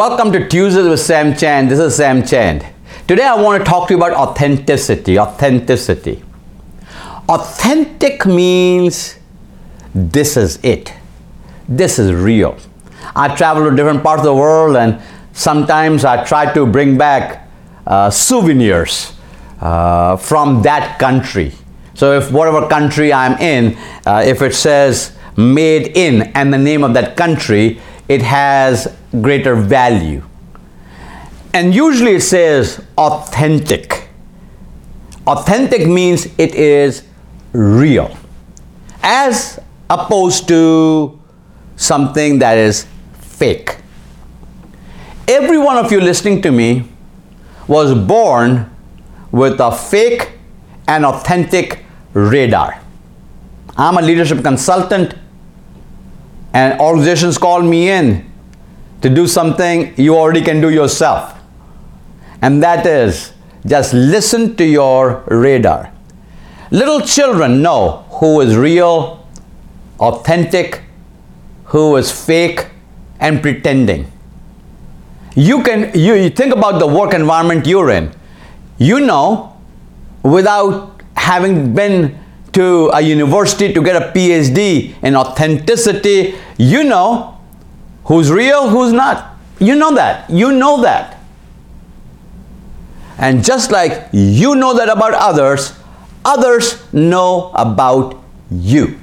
Welcome to Tuesdays with Sam Chand. This is Sam Chand. Today I want to talk to you about authenticity. Authenticity. Authentic means this is it. This is real. I travel to different parts of the world and sometimes I try to bring back uh, souvenirs uh, from that country. So if whatever country I'm in, uh, if it says made in and the name of that country, it has greater value. And usually it says authentic. Authentic means it is real, as opposed to something that is fake. Every one of you listening to me was born with a fake and authentic radar. I'm a leadership consultant and organizations call me in to do something you already can do yourself. And that is just listen to your radar. Little children know who is real, authentic, who is fake, and pretending. You can you, you think about the work environment you're in. You know without having been to a university to get a PhD in authenticity, you know who's real, who's not. You know that. You know that. And just like you know that about others, others know about you.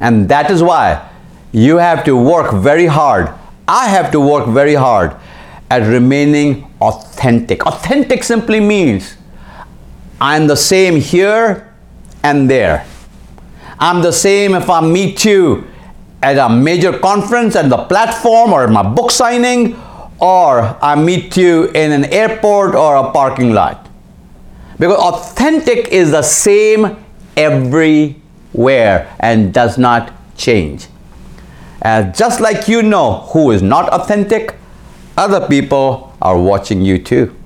And that is why you have to work very hard. I have to work very hard at remaining authentic. Authentic simply means I'm the same here and there. I'm the same if I meet you at a major conference, at the platform, or at my book signing, or I meet you in an airport or a parking lot. Because authentic is the same everywhere and does not change. And just like you know who is not authentic, other people are watching you too.